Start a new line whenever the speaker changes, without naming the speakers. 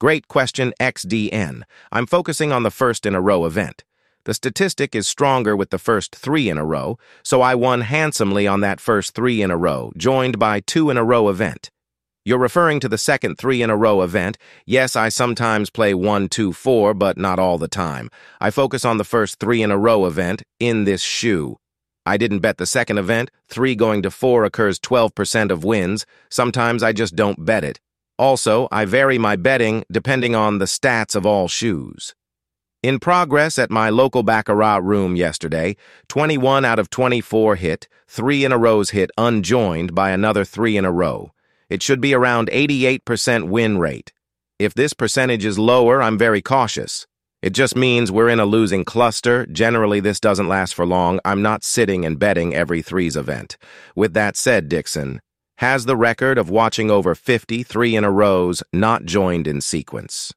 Great question XDN. I'm focusing on the first in a row event. The statistic is stronger with the first three in a row, so I won handsomely on that first three in a row, joined by two in a row event. You're referring to the second three in a row event. Yes, I sometimes play one, two, four, but not all the time. I focus on the first three in a row event in this shoe. I didn't bet the second event. Three going to four occurs 12% of wins. Sometimes I just don't bet it. Also, I vary my betting depending on the stats of all shoes. In progress at my local Baccarat room yesterday, 21 out of 24 hit, three in a row's hit unjoined by another three in a row. It should be around 88% win rate. If this percentage is lower, I'm very cautious. It just means we're in a losing cluster. Generally, this doesn't last for long. I'm not sitting and betting every threes event. With that said, Dixon has the record of watching over 50 three in a rows not joined in sequence.